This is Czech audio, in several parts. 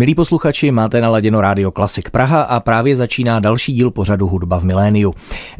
Milí posluchači, máte naladěno Rádio Klasik Praha a právě začíná další díl pořadu Hudba v miléniu.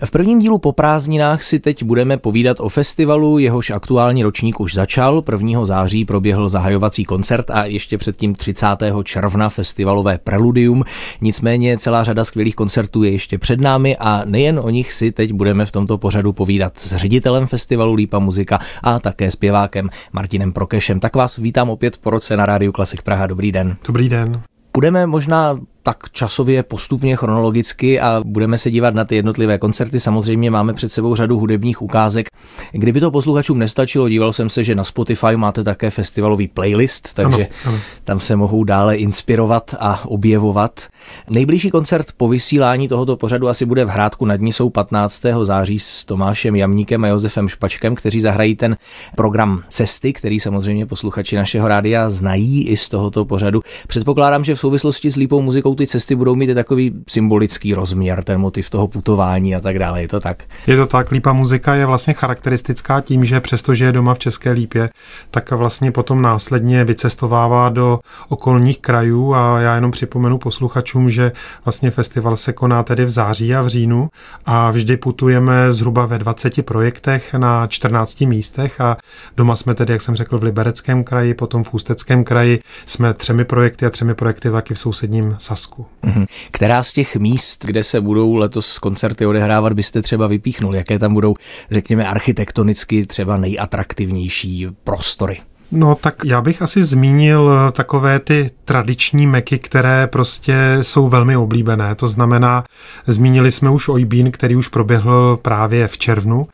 V prvním dílu po prázdninách si teď budeme povídat o festivalu, jehož aktuální ročník už začal. 1. září proběhl zahajovací koncert a ještě předtím 30. června festivalové preludium. Nicméně celá řada skvělých koncertů je ještě před námi a nejen o nich si teď budeme v tomto pořadu povídat s ředitelem festivalu Lípa muzika a také zpěvákem Martinem Prokešem. Tak vás vítám opět po roce na Rádiu Klasik Praha. Dobrý den. Dobrý den. Budeme možná tak časově postupně chronologicky a budeme se dívat na ty jednotlivé koncerty. Samozřejmě máme před sebou řadu hudebních ukázek. Kdyby to posluchačům nestačilo, díval jsem se, že na Spotify máte také festivalový playlist, takže ano, ano. tam se mohou dále inspirovat a objevovat. Nejbližší koncert po vysílání tohoto pořadu asi bude v Hrádku nad Nisou 15. září s Tomášem Jamníkem a Josefem Špačkem, kteří zahrají ten program Cesty, který samozřejmě posluchači našeho rádia znají i z tohoto pořadu. Předpokládám, že v souvislosti s lípou muzikou ty cesty budou mít takový symbolický rozměr, ten motiv toho putování a tak dále. Je to tak? Je to tak. Lípa muzika je vlastně charakteristická tím, že přestože je doma v České Lípě, tak vlastně potom následně vycestovává do okolních krajů a já jenom připomenu posluchačům, že vlastně festival se koná tedy v září a v říjnu a vždy putujeme zhruba ve 20 projektech na 14 místech a doma jsme tedy, jak jsem řekl, v Libereckém kraji, potom v Ústeckém kraji jsme třemi projekty a třemi projekty taky v sousedním Sasku. Česku. Mhm. Která z těch míst, kde se budou letos koncerty odehrávat, byste třeba vypíchnul? Jaké tam budou, řekněme, architektonicky třeba nejatraktivnější prostory? No tak já bych asi zmínil eh, takové ty tradiční meky, které prostě jsou velmi oblíbené. To znamená, zmínili jsme už Ojbín, který už proběhl právě v červnu.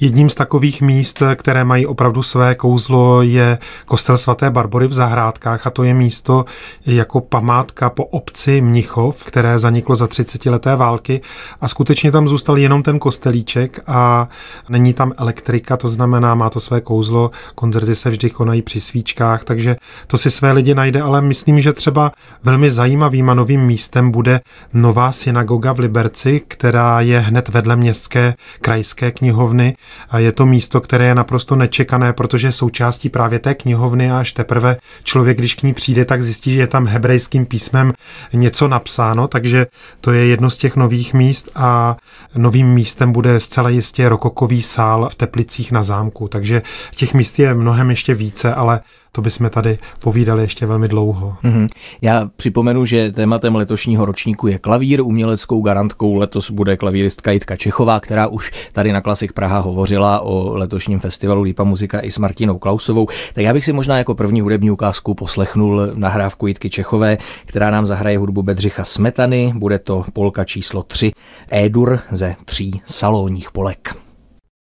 Jedním z takových míst, které mají opravdu své kouzlo, je kostel svaté Barbory v Zahrádkách a to je místo jako památka po obci Mnichov, které zaniklo za 30 leté války a skutečně tam zůstal jenom ten kostelíček a není tam elektrika, to znamená, má to své kouzlo, koncerty se vždy konají při svíčkách, takže to si své lidi najde, ale myslím, že třeba velmi zajímavým a novým místem bude nová synagoga v Liberci, která je hned vedle městské krajské knihovny. A je to místo, které je naprosto nečekané, protože je součástí právě té knihovny a až teprve člověk, když k ní přijde, tak zjistí, že je tam hebrejským písmem něco napsáno, takže to je jedno z těch nových míst a novým místem bude zcela jistě rokokový sál v Teplicích na zámku. Takže těch míst je mnohem ještě více ale to bychom tady povídali ještě velmi dlouho. Mm-hmm. Já připomenu, že tématem letošního ročníku je klavír. Uměleckou garantkou letos bude klavíristka Jitka Čechová, která už tady na Klasik Praha hovořila o letošním festivalu Lípa muzika i s Martinou Klausovou. Tak já bych si možná jako první hudební ukázku poslechnul nahrávku Jitky Čechové, která nám zahraje hudbu Bedřicha Smetany. Bude to polka číslo 3 Édur ze tří salonních polek.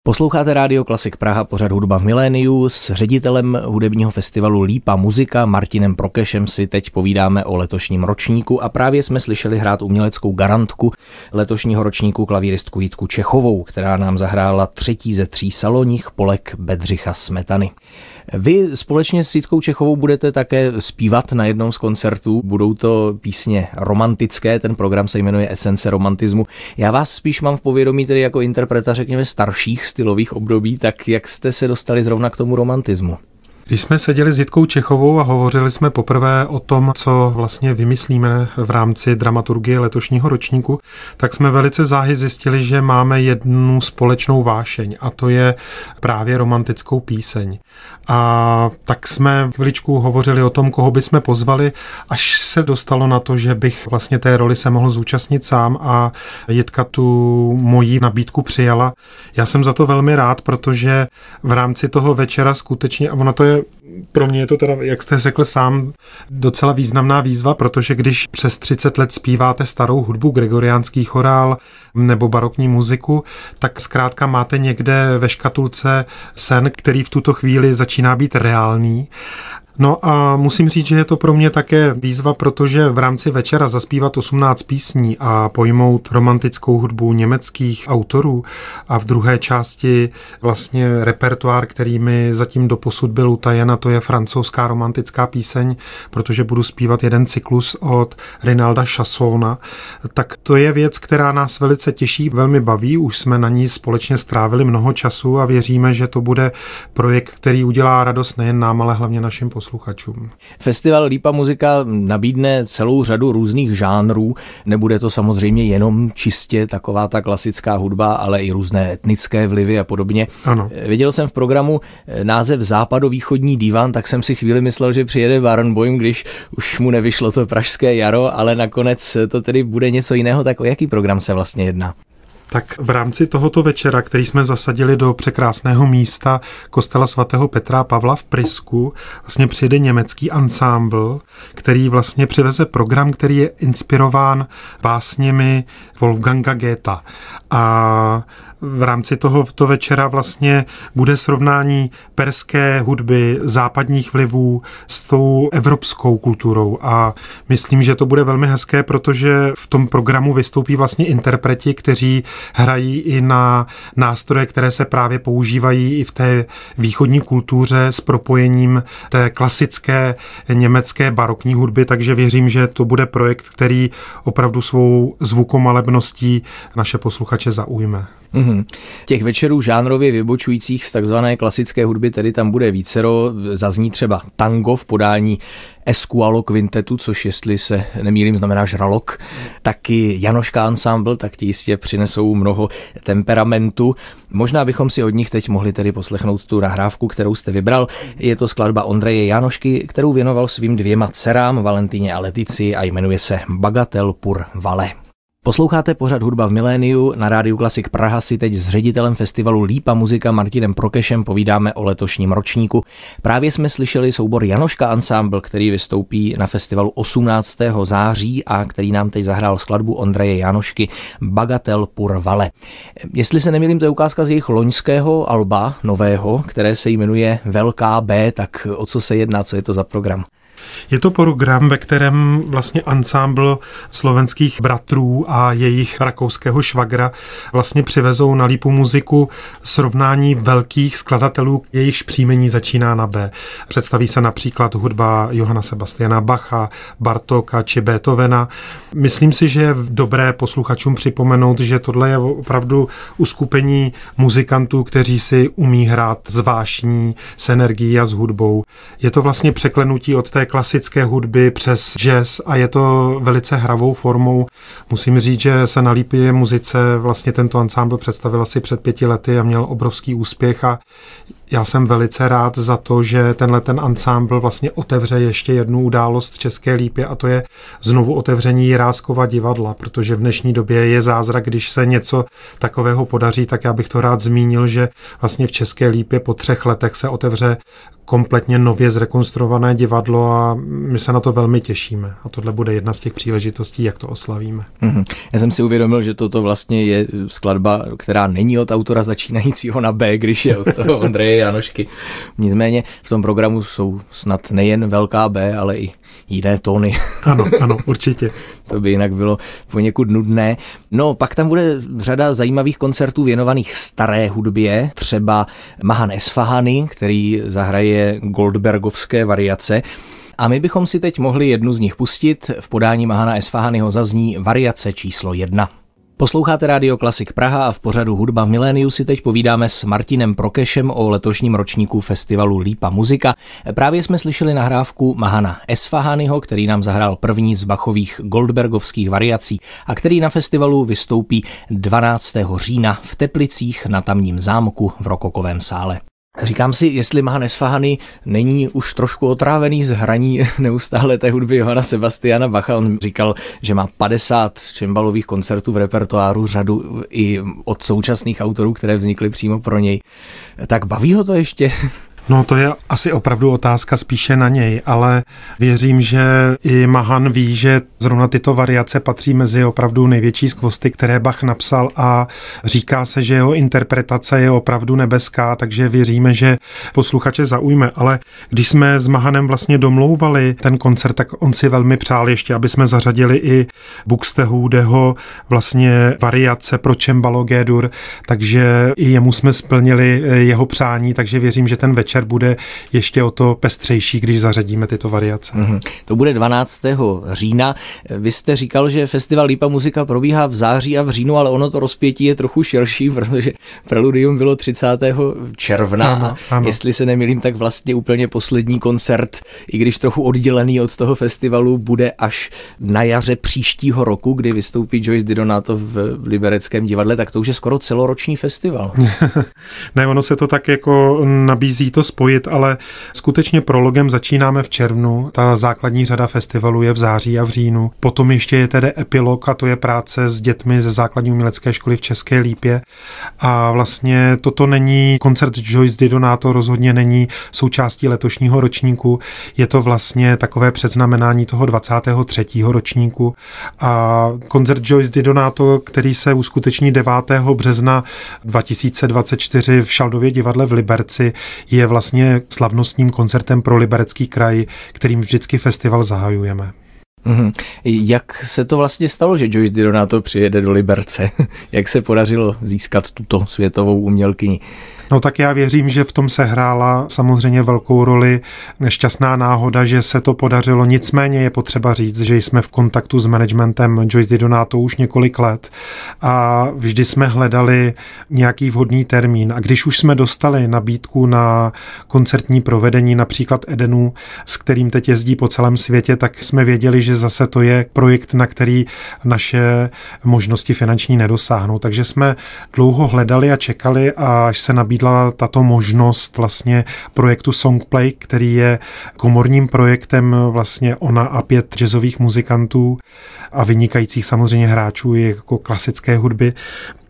Posloucháte Rádio Klasik Praha, pořad hudba v miléniu. S ředitelem hudebního festivalu Lípa muzika Martinem Prokešem si teď povídáme o letošním ročníku a právě jsme slyšeli hrát uměleckou garantku letošního ročníku klavíristku Jitku Čechovou, která nám zahrála třetí ze tří salonních polek Bedřicha Smetany. Vy společně s Jitkou Čechovou budete také zpívat na jednom z koncertů. Budou to písně romantické, ten program se jmenuje Esence romantismu. Já vás spíš mám v povědomí tedy jako interpreta, řekněme, starších stylových období, tak jak jste se dostali zrovna k tomu romantismu? Když jsme seděli s Jitkou Čechovou a hovořili jsme poprvé o tom, co vlastně vymyslíme v rámci dramaturgie letošního ročníku, tak jsme velice záhy zjistili, že máme jednu společnou vášeň a to je právě romantickou píseň. A tak jsme chviličku hovořili o tom, koho bychom pozvali, až se dostalo na to, že bych vlastně té roli se mohl zúčastnit sám a Jitka tu moji nabídku přijala. Já jsem za to velmi rád, protože v rámci toho večera skutečně, a ono to je pro mě je to teda, jak jste řekl sám, docela významná výzva, protože když přes 30 let zpíváte starou hudbu, gregoriánský chorál nebo barokní muziku, tak zkrátka máte někde ve škatulce sen, který v tuto chvíli začíná být reálný No a musím říct, že je to pro mě také výzva, protože v rámci večera zaspívat 18 písní a pojmout romantickou hudbu německých autorů a v druhé části vlastně repertoár, který mi zatím doposud byl utajen, a to je francouzská romantická píseň, protože budu zpívat jeden cyklus od Rinalda Chassona, tak to je věc, která nás velice těší, velmi baví. Už jsme na ní společně strávili mnoho času a věříme, že to bude projekt, který udělá radost nejen nám, ale hlavně našim posluchačům. Festival Lípa muzika nabídne celou řadu různých žánrů. Nebude to samozřejmě jenom čistě taková ta klasická hudba, ale i různé etnické vlivy a podobně. Ano. Viděl jsem v programu název Západovýchodní divan, tak jsem si chvíli myslel, že přijede Barenboim, když už mu nevyšlo to pražské jaro, ale nakonec to tedy bude něco jiného. Tak o jaký program se vlastně jedná? Tak v rámci tohoto večera, který jsme zasadili do překrásného místa kostela svatého Petra Pavla v Prisku, vlastně přijde německý ansámbl, který vlastně přiveze program, který je inspirován básněmi Wolfganga Goethe. A v rámci tohoto večera vlastně bude srovnání perské hudby, západních vlivů s tou evropskou kulturou a myslím, že to bude velmi hezké, protože v tom programu vystoupí vlastně interpreti, kteří hrají i na nástroje, které se právě používají i v té východní kultuře s propojením té klasické německé barokní hudby, takže věřím, že to bude projekt, který opravdu svou zvukomalebností naše posluchače zaujme. Mm-hmm. Těch večerů žánrově vybočujících z takzvané klasické hudby tedy tam bude vícero. Zazní třeba tango v podání Esqualo Quintetu, což jestli se nemýlím znamená žralok, taky Janoška ensemble, tak ti jistě přinesou mnoho temperamentu. Možná bychom si od nich teď mohli tedy poslechnout tu nahrávku, kterou jste vybral. Je to skladba Ondreje Janošky, kterou věnoval svým dvěma dcerám, Valentíně a Letici a jmenuje se Bagatel pur Vale. Posloucháte pořad Hudba v miléniu. Na rádiu Klasik Praha si teď s ředitelem festivalu Lípa muzika Martinem Prokešem povídáme o letošním ročníku. Právě jsme slyšeli soubor Janoška Ensemble, který vystoupí na festivalu 18. září a který nám teď zahrál skladbu Ondreje Janošky Bagatel pur Vale. Jestli se nemýlím, to je ukázka z jejich loňského alba nového, které se jmenuje Velká B, tak o co se jedná, co je to za program? Je to program, ve kterém vlastně ansámbl slovenských bratrů a jejich rakouského švagra vlastně přivezou na lípu muziku srovnání velkých skladatelů, jejichž příjmení začíná na B. Představí se například hudba Johana Sebastiana Bacha, Bartoka či Beethovena. Myslím si, že je dobré posluchačům připomenout, že tohle je opravdu uskupení muzikantů, kteří si umí hrát zvášní s energií a s hudbou. Je to vlastně překlenutí od té klasické hudby přes jazz a je to velice hravou formou. Musím říct, že se na Lípě muzice vlastně tento ansámbl představil asi před pěti lety a měl obrovský úspěch a já jsem velice rád za to, že tenhle ten ansámbl vlastně otevře ještě jednu událost v České lípě a to je znovu otevření Jiráskova divadla, protože v dnešní době je zázrak, když se něco takového podaří, tak já bych to rád zmínil, že vlastně v České lípě po třech letech se otevře kompletně nově zrekonstruované divadlo a my se na to velmi těšíme. A tohle bude jedna z těch příležitostí, jak to oslavíme. Mm-hmm. Já jsem si uvědomil, že toto vlastně je skladba, která není od autora začínajícího na B, když je od toho Ondreje Janošky. Nicméně v tom programu jsou snad nejen velká B, ale i jiné tóny. Ano, ano, určitě. to by jinak bylo poněkud nudné. No, pak tam bude řada zajímavých koncertů věnovaných staré hudbě, třeba Mahan Esfahany, který zahraje Goldbergovské variace. A my bychom si teď mohli jednu z nich pustit. V podání Mahana Esfahanyho zazní variace číslo jedna. Posloucháte Radio Klasik Praha a v pořadu Hudba v miléniu si teď povídáme s Martinem Prokešem o letošním ročníku festivalu Lípa muzika. Právě jsme slyšeli nahrávku Mahana Esfahányho, který nám zahrál první z Bachových Goldbergovských variací a který na festivalu vystoupí 12. října v Teplicích na tamním zámku v Rokokovém sále. Říkám si, jestli má Nesfahany není už trošku otrávený z hraní neustále té hudby Johana Sebastiana Bacha. On říkal, že má 50 čembalových koncertů v repertoáru, řadu i od současných autorů, které vznikly přímo pro něj. Tak baví ho to ještě? No to je asi opravdu otázka spíše na něj, ale věřím, že i Mahan ví, že zrovna tyto variace patří mezi opravdu největší skvosty, které Bach napsal a říká se, že jeho interpretace je opravdu nebeská, takže věříme, že posluchače zaujme. Ale když jsme s Mahanem vlastně domlouvali ten koncert, tak on si velmi přál ještě, aby jsme zařadili i Buxtehudeho vlastně variace pro Čembalo G-dur, takže i jemu jsme splnili jeho přání, takže věřím, že ten večer bude ještě o to pestřejší, když zařadíme tyto variace. Mm-hmm. To bude 12. října. Vy jste říkal, že festival Lípa muzika probíhá v září a v říjnu, ale ono to rozpětí je trochu širší, protože preludium bylo 30. června. Ano, ano. Jestli se nemýlím, tak vlastně úplně poslední koncert, i když trochu oddělený od toho festivalu, bude až na jaře příštího roku, kdy vystoupí Joyce Didonato v Libereckém divadle, tak to už je skoro celoroční festival. ne, ono se to tak jako nabízí to spojit, ale skutečně prologem začínáme v červnu. Ta základní řada festivalů je v září a v říjnu. Potom ještě je tedy epilog a to je práce s dětmi ze základní umělecké školy v České Lípě. A vlastně toto není koncert Joyce Didonato, rozhodně není součástí letošního ročníku. Je to vlastně takové předznamenání toho 23. ročníku. A koncert Joyce Didonato, který se uskuteční 9. března 2024 v Šaldově divadle v Liberci, je vlastně slavnostním koncertem pro Liberecký kraj, kterým vždycky festival zahajujeme. Mm-hmm. Jak se to vlastně stalo, že Joyce Didonato přijede do Liberce? Jak se podařilo získat tuto světovou umělkyni? No tak já věřím, že v tom se hrála samozřejmě velkou roli šťastná náhoda, že se to podařilo. Nicméně je potřeba říct, že jsme v kontaktu s managementem Joyce Didonato už několik let a vždy jsme hledali nějaký vhodný termín. A když už jsme dostali nabídku na koncertní provedení například Edenu, s kterým teď jezdí po celém světě, tak jsme věděli, že zase to je projekt, na který naše možnosti finanční nedosáhnou. Takže jsme dlouho hledali a čekali, až se nabídla nabídla tato možnost vlastně projektu Songplay, který je komorním projektem vlastně ona a pět jazzových muzikantů a vynikajících samozřejmě hráčů jako klasické hudby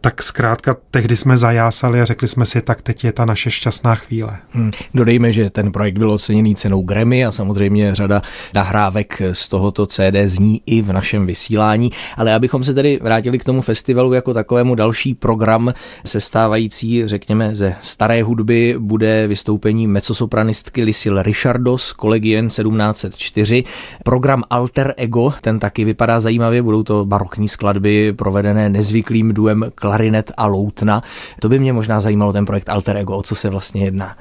tak zkrátka tehdy jsme zajásali a řekli jsme si, tak teď je ta naše šťastná chvíle. Hmm. Dodejme, že ten projekt byl oceněný cenou Grammy a samozřejmě řada nahrávek z tohoto CD zní i v našem vysílání, ale abychom se tedy vrátili k tomu festivalu jako takovému další program sestávající, řekněme, ze staré hudby bude vystoupení mezzosopranistky Lysil Richardos, Kolegien 1704, program Alter Ego, ten taky vypadá zajímavě, budou to barokní skladby provedené nezvyklým duem klarinet a loutna. To by mě možná zajímalo ten projekt Alter Ego, o co se vlastně jedná.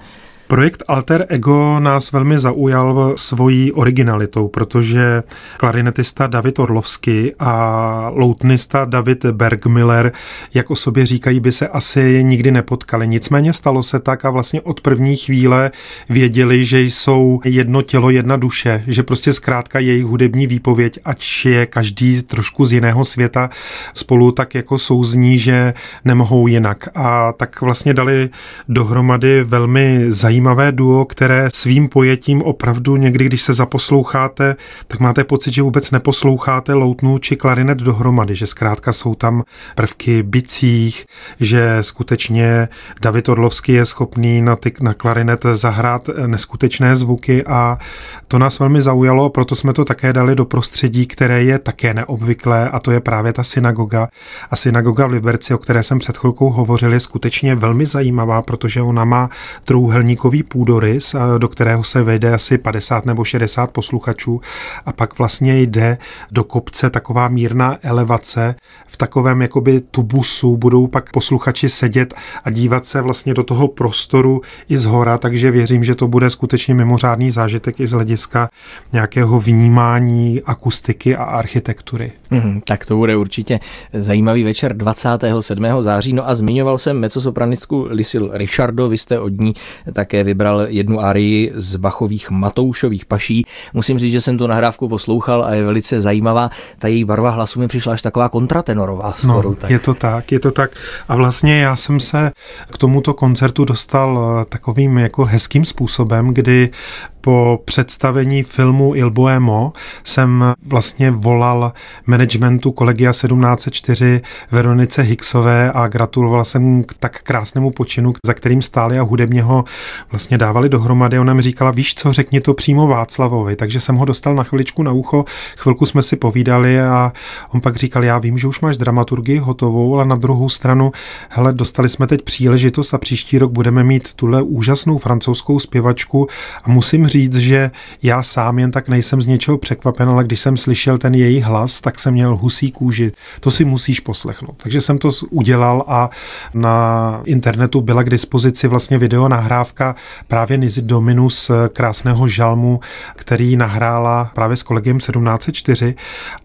Projekt Alter Ego nás velmi zaujal svojí originalitou, protože klarinetista David Orlovsky a loutnista David Bergmiller, jak o sobě říkají, by se asi nikdy nepotkali. Nicméně stalo se tak a vlastně od první chvíle věděli, že jsou jedno tělo, jedna duše, že prostě zkrátka jejich hudební výpověď, ať je každý trošku z jiného světa, spolu tak jako souzní, že nemohou jinak. A tak vlastně dali dohromady velmi zajímavé zajímavé duo, které svým pojetím opravdu někdy, když se zaposloucháte, tak máte pocit, že vůbec neposloucháte loutnu či klarinet dohromady, že zkrátka jsou tam prvky bicích, že skutečně David Orlovský je schopný na, ty, na klarinet zahrát neskutečné zvuky a to nás velmi zaujalo, proto jsme to také dali do prostředí, které je také neobvyklé a to je právě ta synagoga. A synagoga v Liberci, o které jsem před chvilkou hovořil, je skutečně velmi zajímavá, protože ona má trouhelníkový takový půdorys, do kterého se vejde asi 50 nebo 60 posluchačů a pak vlastně jde do kopce taková mírná elevace. V takovém jakoby tubusu budou pak posluchači sedět a dívat se vlastně do toho prostoru i z hora, takže věřím, že to bude skutečně mimořádný zážitek i z hlediska nějakého vnímání akustiky a architektury. Mm, tak to bude určitě zajímavý večer 27. září. No a zmiňoval jsem mezosopranistku Lisil Richardo, vy jste od ní také také vybral jednu arii z Bachových Matoušových paší. Musím říct, že jsem tu nahrávku poslouchal a je velice zajímavá. Ta její barva hlasu mi přišla až taková kontratenorová skoro. No, tak. Je to tak, je to tak. A vlastně já jsem se k tomuto koncertu dostal eh, takovým jako hezkým způsobem, kdy po představení filmu Il Boemo jsem vlastně volal managementu kolegia 1704 Veronice Hicksové a gratuloval jsem k tak krásnému počinu, za kterým stáli a hudebně ho vlastně dávali dohromady. Ona mi říkala, víš co, řekni to přímo Václavovi. Takže jsem ho dostal na chviličku na ucho, chvilku jsme si povídali a on pak říkal, já vím, že už máš dramaturgii hotovou, ale na druhou stranu, hele, dostali jsme teď příležitost a příští rok budeme mít tuhle úžasnou francouzskou zpěvačku a musím říct, že já sám jen tak nejsem z něčeho překvapen, ale když jsem slyšel ten její hlas, tak jsem měl husí kůži. To si musíš poslechnout. Takže jsem to udělal a na internetu byla k dispozici vlastně video nahrávka právě Nizy Dominus krásného žalmu, který nahrála právě s kolegiem 1704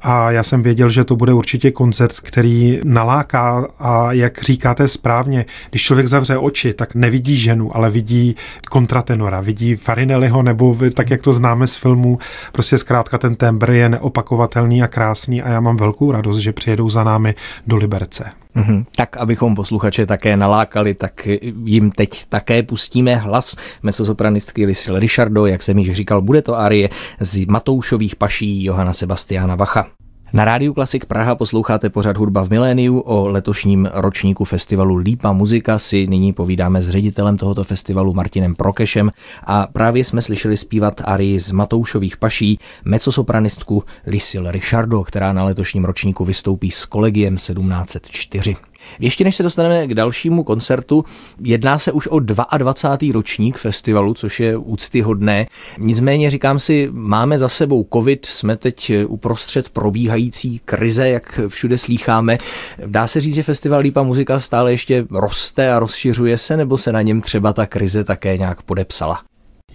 a já jsem věděl, že to bude určitě koncert, který naláká a jak říkáte správně, když člověk zavře oči, tak nevidí ženu, ale vidí kontratenora, vidí Farinelliho nebo tak, jak to známe z filmu, prostě zkrátka ten tembr je neopakovatelný a krásný a já mám velkou radost, že přijedou za námi do Liberce. Mm-hmm. Tak, abychom posluchače také nalákali, tak jim teď také pustíme hlas mezosopranistky Lysil Richardo, jak jsem již říkal, bude to arie z Matoušových paší Johana Sebastiana Vacha. Na rádiu Klasik Praha posloucháte pořad Hudba v miléniu. O letošním ročníku festivalu Lípa muzika si nyní povídáme s ředitelem tohoto festivalu Martinem Prokešem a právě jsme slyšeli zpívat arii z Matoušových paší mezosopranistku Lysil Richardo, která na letošním ročníku vystoupí s kolegiem 1704. Ještě než se dostaneme k dalšímu koncertu, jedná se už o 22. ročník festivalu, což je úctyhodné. Nicméně říkám si, máme za sebou covid, jsme teď uprostřed probíhající krize, jak všude slýcháme. Dá se říct, že festival Lípa muzika stále ještě roste a rozšiřuje se, nebo se na něm třeba ta krize také nějak podepsala?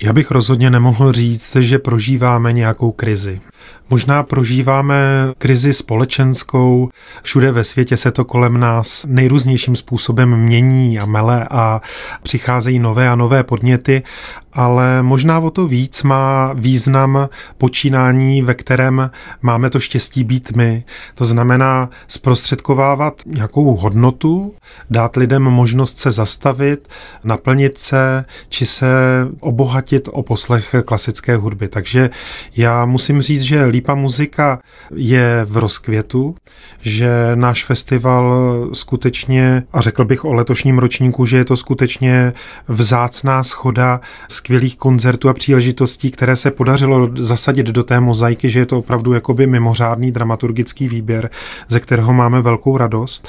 Já bych rozhodně nemohl říct, že prožíváme nějakou krizi. Možná prožíváme krizi společenskou, všude ve světě se to kolem nás nejrůznějším způsobem mění a mele a přicházejí nové a nové podněty, ale možná o to víc má význam počínání, ve kterém máme to štěstí být my. To znamená zprostředkovávat nějakou hodnotu, dát lidem možnost se zastavit, naplnit se, či se obohatit o poslech klasické hudby. Takže já musím říct, že Lípa muzika je v rozkvětu, že náš festival skutečně, a řekl bych o letošním ročníku, že je to skutečně vzácná schoda skvělých koncertů a příležitostí, které se podařilo zasadit do té mozaiky, že je to opravdu jakoby mimořádný dramaturgický výběr, ze kterého máme velkou radost.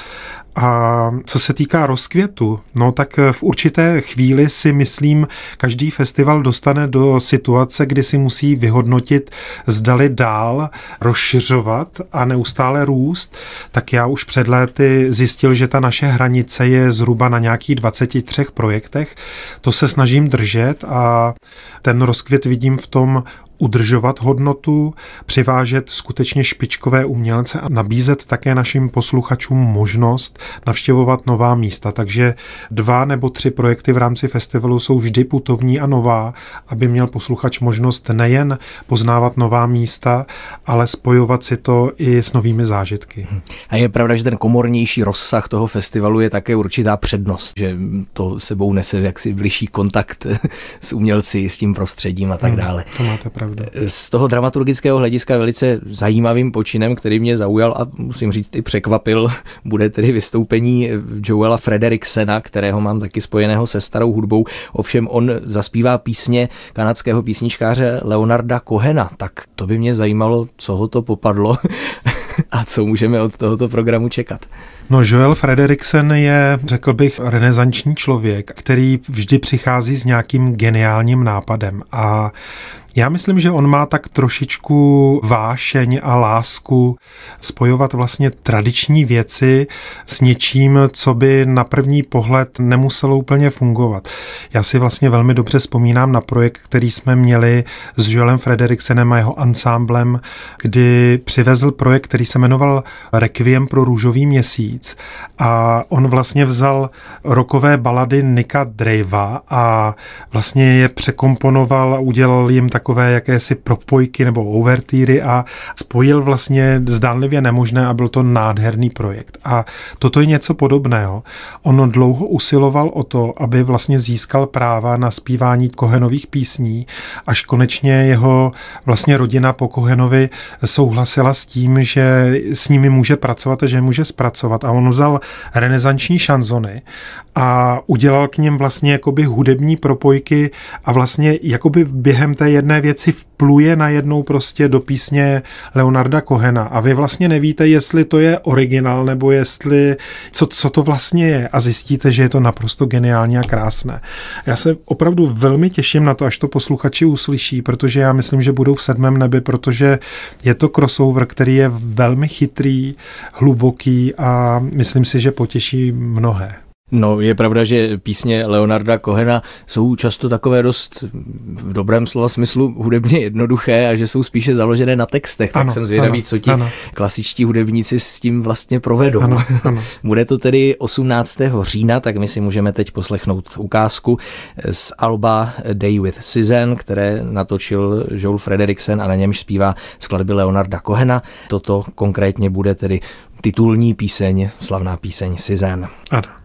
A co se týká rozkvětu, no tak v určité chvíli si myslím, každý festival dostane do situace, kdy si musí vyhodnotit, zdali dál rozšiřovat a neustále růst, tak já už před léty zjistil, že ta naše hranice je zhruba na nějakých 23 projektech. To se snažím držet a ten rozkvět vidím v tom udržovat hodnotu, přivážet skutečně špičkové umělce a nabízet také našim posluchačům možnost navštěvovat nová místa. Takže dva nebo tři projekty v rámci festivalu jsou vždy putovní a nová, aby měl posluchač možnost nejen poznávat nová místa, ale spojovat si to i s novými zážitky. A je pravda, že ten komornější rozsah toho festivalu je také určitá přednost, že to sebou nese jaksi blížší kontakt s umělci, s tím prostředím a tak dále. To máte pravdu pravda. Z toho dramaturgického hlediska velice zajímavým počinem, který mě zaujal a musím říct i překvapil, bude tedy vystoupení Joela Fredericksena, kterého mám taky spojeného se starou hudbou. Ovšem on zaspívá písně kanadského písničkáře Leonarda Kohena, tak to by mě zajímalo, co ho to popadlo a co můžeme od tohoto programu čekat. No Joel Frederiksen je, řekl bych, renesanční člověk, který vždy přichází s nějakým geniálním nápadem a já myslím, že on má tak trošičku vášeň a lásku spojovat vlastně tradiční věci s něčím, co by na první pohled nemuselo úplně fungovat. Já si vlastně velmi dobře vzpomínám na projekt, který jsme měli s Joelem Frederiksenem a jeho ansámblem, kdy přivezl projekt, který se jmenoval Requiem pro růžový měsíc a on vlastně vzal rokové balady Nika Dravea a vlastně je překomponoval a udělal jim takové jakési propojky nebo overtýry a spojil vlastně zdánlivě nemožné a byl to nádherný projekt. A toto je něco podobného. On dlouho usiloval o to, aby vlastně získal práva na zpívání Kohenových písní, až konečně jeho vlastně rodina po Kohenovi souhlasila s tím, že s nimi může pracovat a že je může zpracovat. A on vzal renesanční šanzony a udělal k něm vlastně jakoby hudební propojky a vlastně jakoby během té jedné věci vpluje najednou prostě do písně Leonarda Kohena a vy vlastně nevíte, jestli to je originál nebo jestli, co, co to vlastně je a zjistíte, že je to naprosto geniální a krásné. Já se opravdu velmi těším na to, až to posluchači uslyší, protože já myslím, že budou v sedmém nebi, protože je to crossover, který je velmi chytrý, hluboký a myslím si, že potěší mnohé. No, je pravda, že písně Leonarda Kohena jsou často takové dost v dobrém slova smyslu hudebně jednoduché a že jsou spíše založené na textech. Tak ano, jsem zvědavý, ano, co ti ano. klasičtí hudebníci s tím vlastně provedou. Ano, ano. Bude to tedy 18. října, tak my si můžeme teď poslechnout ukázku z Alba Day with Sizen, které natočil Joel Frederiksen a na němž zpívá skladby Leonarda Kohena. Toto konkrétně bude tedy titulní píseň, slavná píseň Sizen. Ano.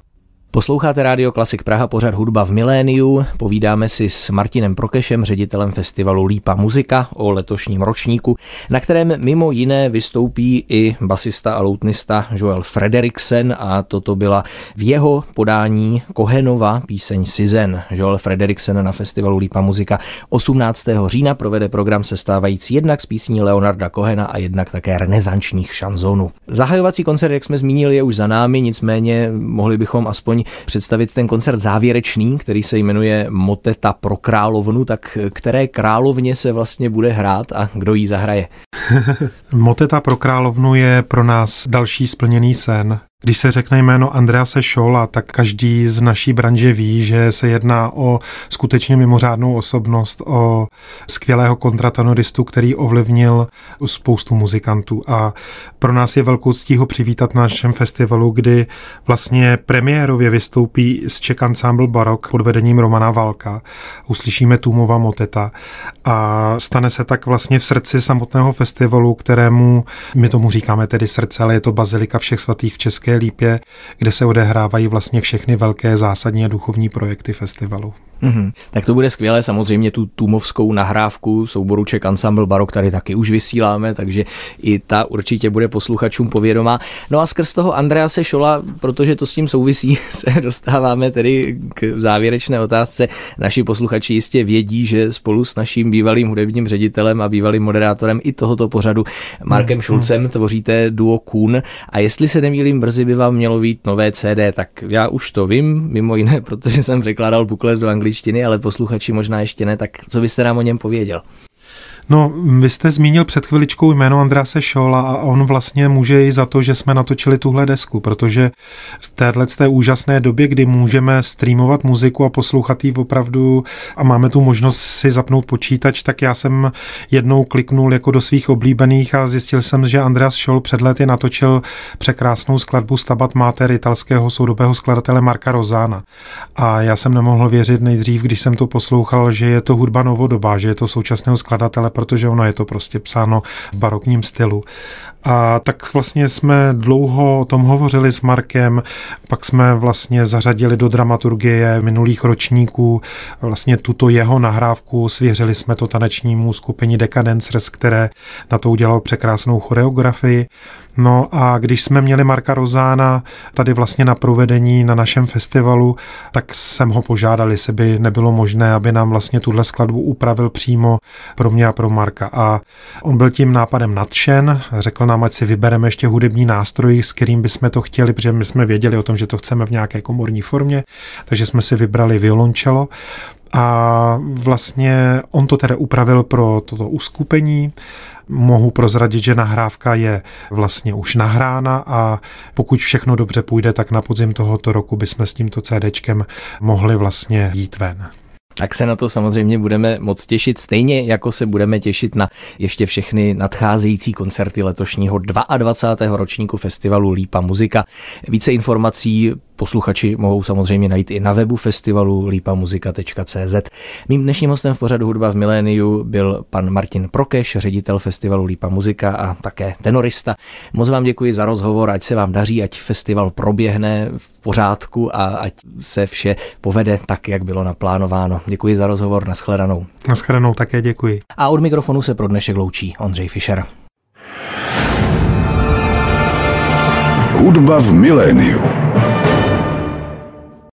Posloucháte Rádio Klasik Praha, pořad hudba v miléniu. Povídáme si s Martinem Prokešem, ředitelem festivalu Lípa muzika o letošním ročníku, na kterém mimo jiné vystoupí i basista a loutnista Joel Frederiksen a toto byla v jeho podání Kohenova píseň Sizen. Joel Frederiksen na festivalu Lípa muzika 18. října provede program sestávající jednak z písní Leonarda Kohena a jednak také renesančních šanzonů. Zahajovací koncert, jak jsme zmínili, je už za námi, nicméně mohli bychom aspoň představit ten koncert závěrečný, který se jmenuje Moteta pro královnu, tak které královně se vlastně bude hrát a kdo jí zahraje? Moteta pro královnu je pro nás další splněný sen. Když se řekne jméno Andrease Schola, tak každý z naší branže ví, že se jedná o skutečně mimořádnou osobnost, o skvělého kontratenoristu, který ovlivnil spoustu muzikantů. A pro nás je velkou ctí ho přivítat na našem festivalu, kdy vlastně premiérově vystoupí z Czech Ensemble Barok pod vedením Romana Valka. Uslyšíme Tumova moteta a stane se tak vlastně v srdci samotného festivalu, kterému my tomu říkáme tedy srdce, ale je to Bazilika všech svatých v České Lípě, kde se odehrávají vlastně všechny velké zásadní a duchovní projekty festivalu. Mm-hmm. Tak to bude skvělé, samozřejmě tu tumovskou nahrávku souboru Czech Ensemble Barok tady taky už vysíláme, takže i ta určitě bude posluchačům povědomá. No a skrz toho Andrease Šola, protože to s tím souvisí, se dostáváme tedy k závěrečné otázce. Naši posluchači jistě vědí, že spolu s naším bývalým hudebním ředitelem a bývalým moderátorem i tohoto pořadu Markem mm, Šulcem tvoříte duo Kuhn a jestli se nemýlím, brzy by vám mělo být nové CD, tak já už to vím, mimo jiné, protože jsem překládal buklet do angličtiny angličtiny, ale posluchači možná ještě ne, tak co byste nám o něm pověděl? No, vy jste zmínil před chviličkou jméno Andrase Šola a on vlastně může i za to, že jsme natočili tuhle desku, protože v téhle té úžasné době, kdy můžeme streamovat muziku a poslouchat ji opravdu a máme tu možnost si zapnout počítač, tak já jsem jednou kliknul jako do svých oblíbených a zjistil jsem, že Andreas Scholl před lety natočil překrásnou skladbu Stabat Mater italského soudobého skladatele Marka Rozána. A já jsem nemohl věřit nejdřív, když jsem to poslouchal, že je to hudba novodobá, že je to současného skladatele protože ono je to prostě psáno v barokním stylu. A tak vlastně jsme dlouho o tom hovořili s Markem, pak jsme vlastně zařadili do dramaturgie minulých ročníků vlastně tuto jeho nahrávku, svěřili jsme to tanečnímu skupině Decadencers, které na to udělal překrásnou choreografii. No a když jsme měli Marka Rozána tady vlastně na provedení na našem festivalu, tak jsem ho požádal, jestli by nebylo možné, aby nám vlastně tuhle skladbu upravil přímo pro mě a pro Marka. A on byl tím nápadem nadšen, řekl nám, ať si vybereme ještě hudební nástroj, s kterým bychom to chtěli, protože my jsme věděli o tom, že to chceme v nějaké komorní formě, takže jsme si vybrali violončelo a vlastně on to teda upravil pro toto uskupení. Mohu prozradit, že nahrávka je vlastně už nahrána a pokud všechno dobře půjde, tak na podzim tohoto roku bychom s tímto CDčkem mohli vlastně jít ven. Tak se na to samozřejmě budeme moc těšit, stejně jako se budeme těšit na ještě všechny nadcházející koncerty letošního 22. ročníku festivalu Lípa muzika. Více informací posluchači mohou samozřejmě najít i na webu festivalu lípamuzika.cz. Mým dnešním hostem v pořadu Hudba v miléniu byl pan Martin Prokeš, ředitel festivalu Lípa muzika a také tenorista. Moc vám děkuji za rozhovor, ať se vám daří, ať festival proběhne v pořádku a ať se vše povede tak, jak bylo naplánováno. Děkuji za rozhovor, nashledanou. Nashledanou také děkuji. A od mikrofonu se pro dnešek loučí Ondřej Fischer. Hudba v miléniu.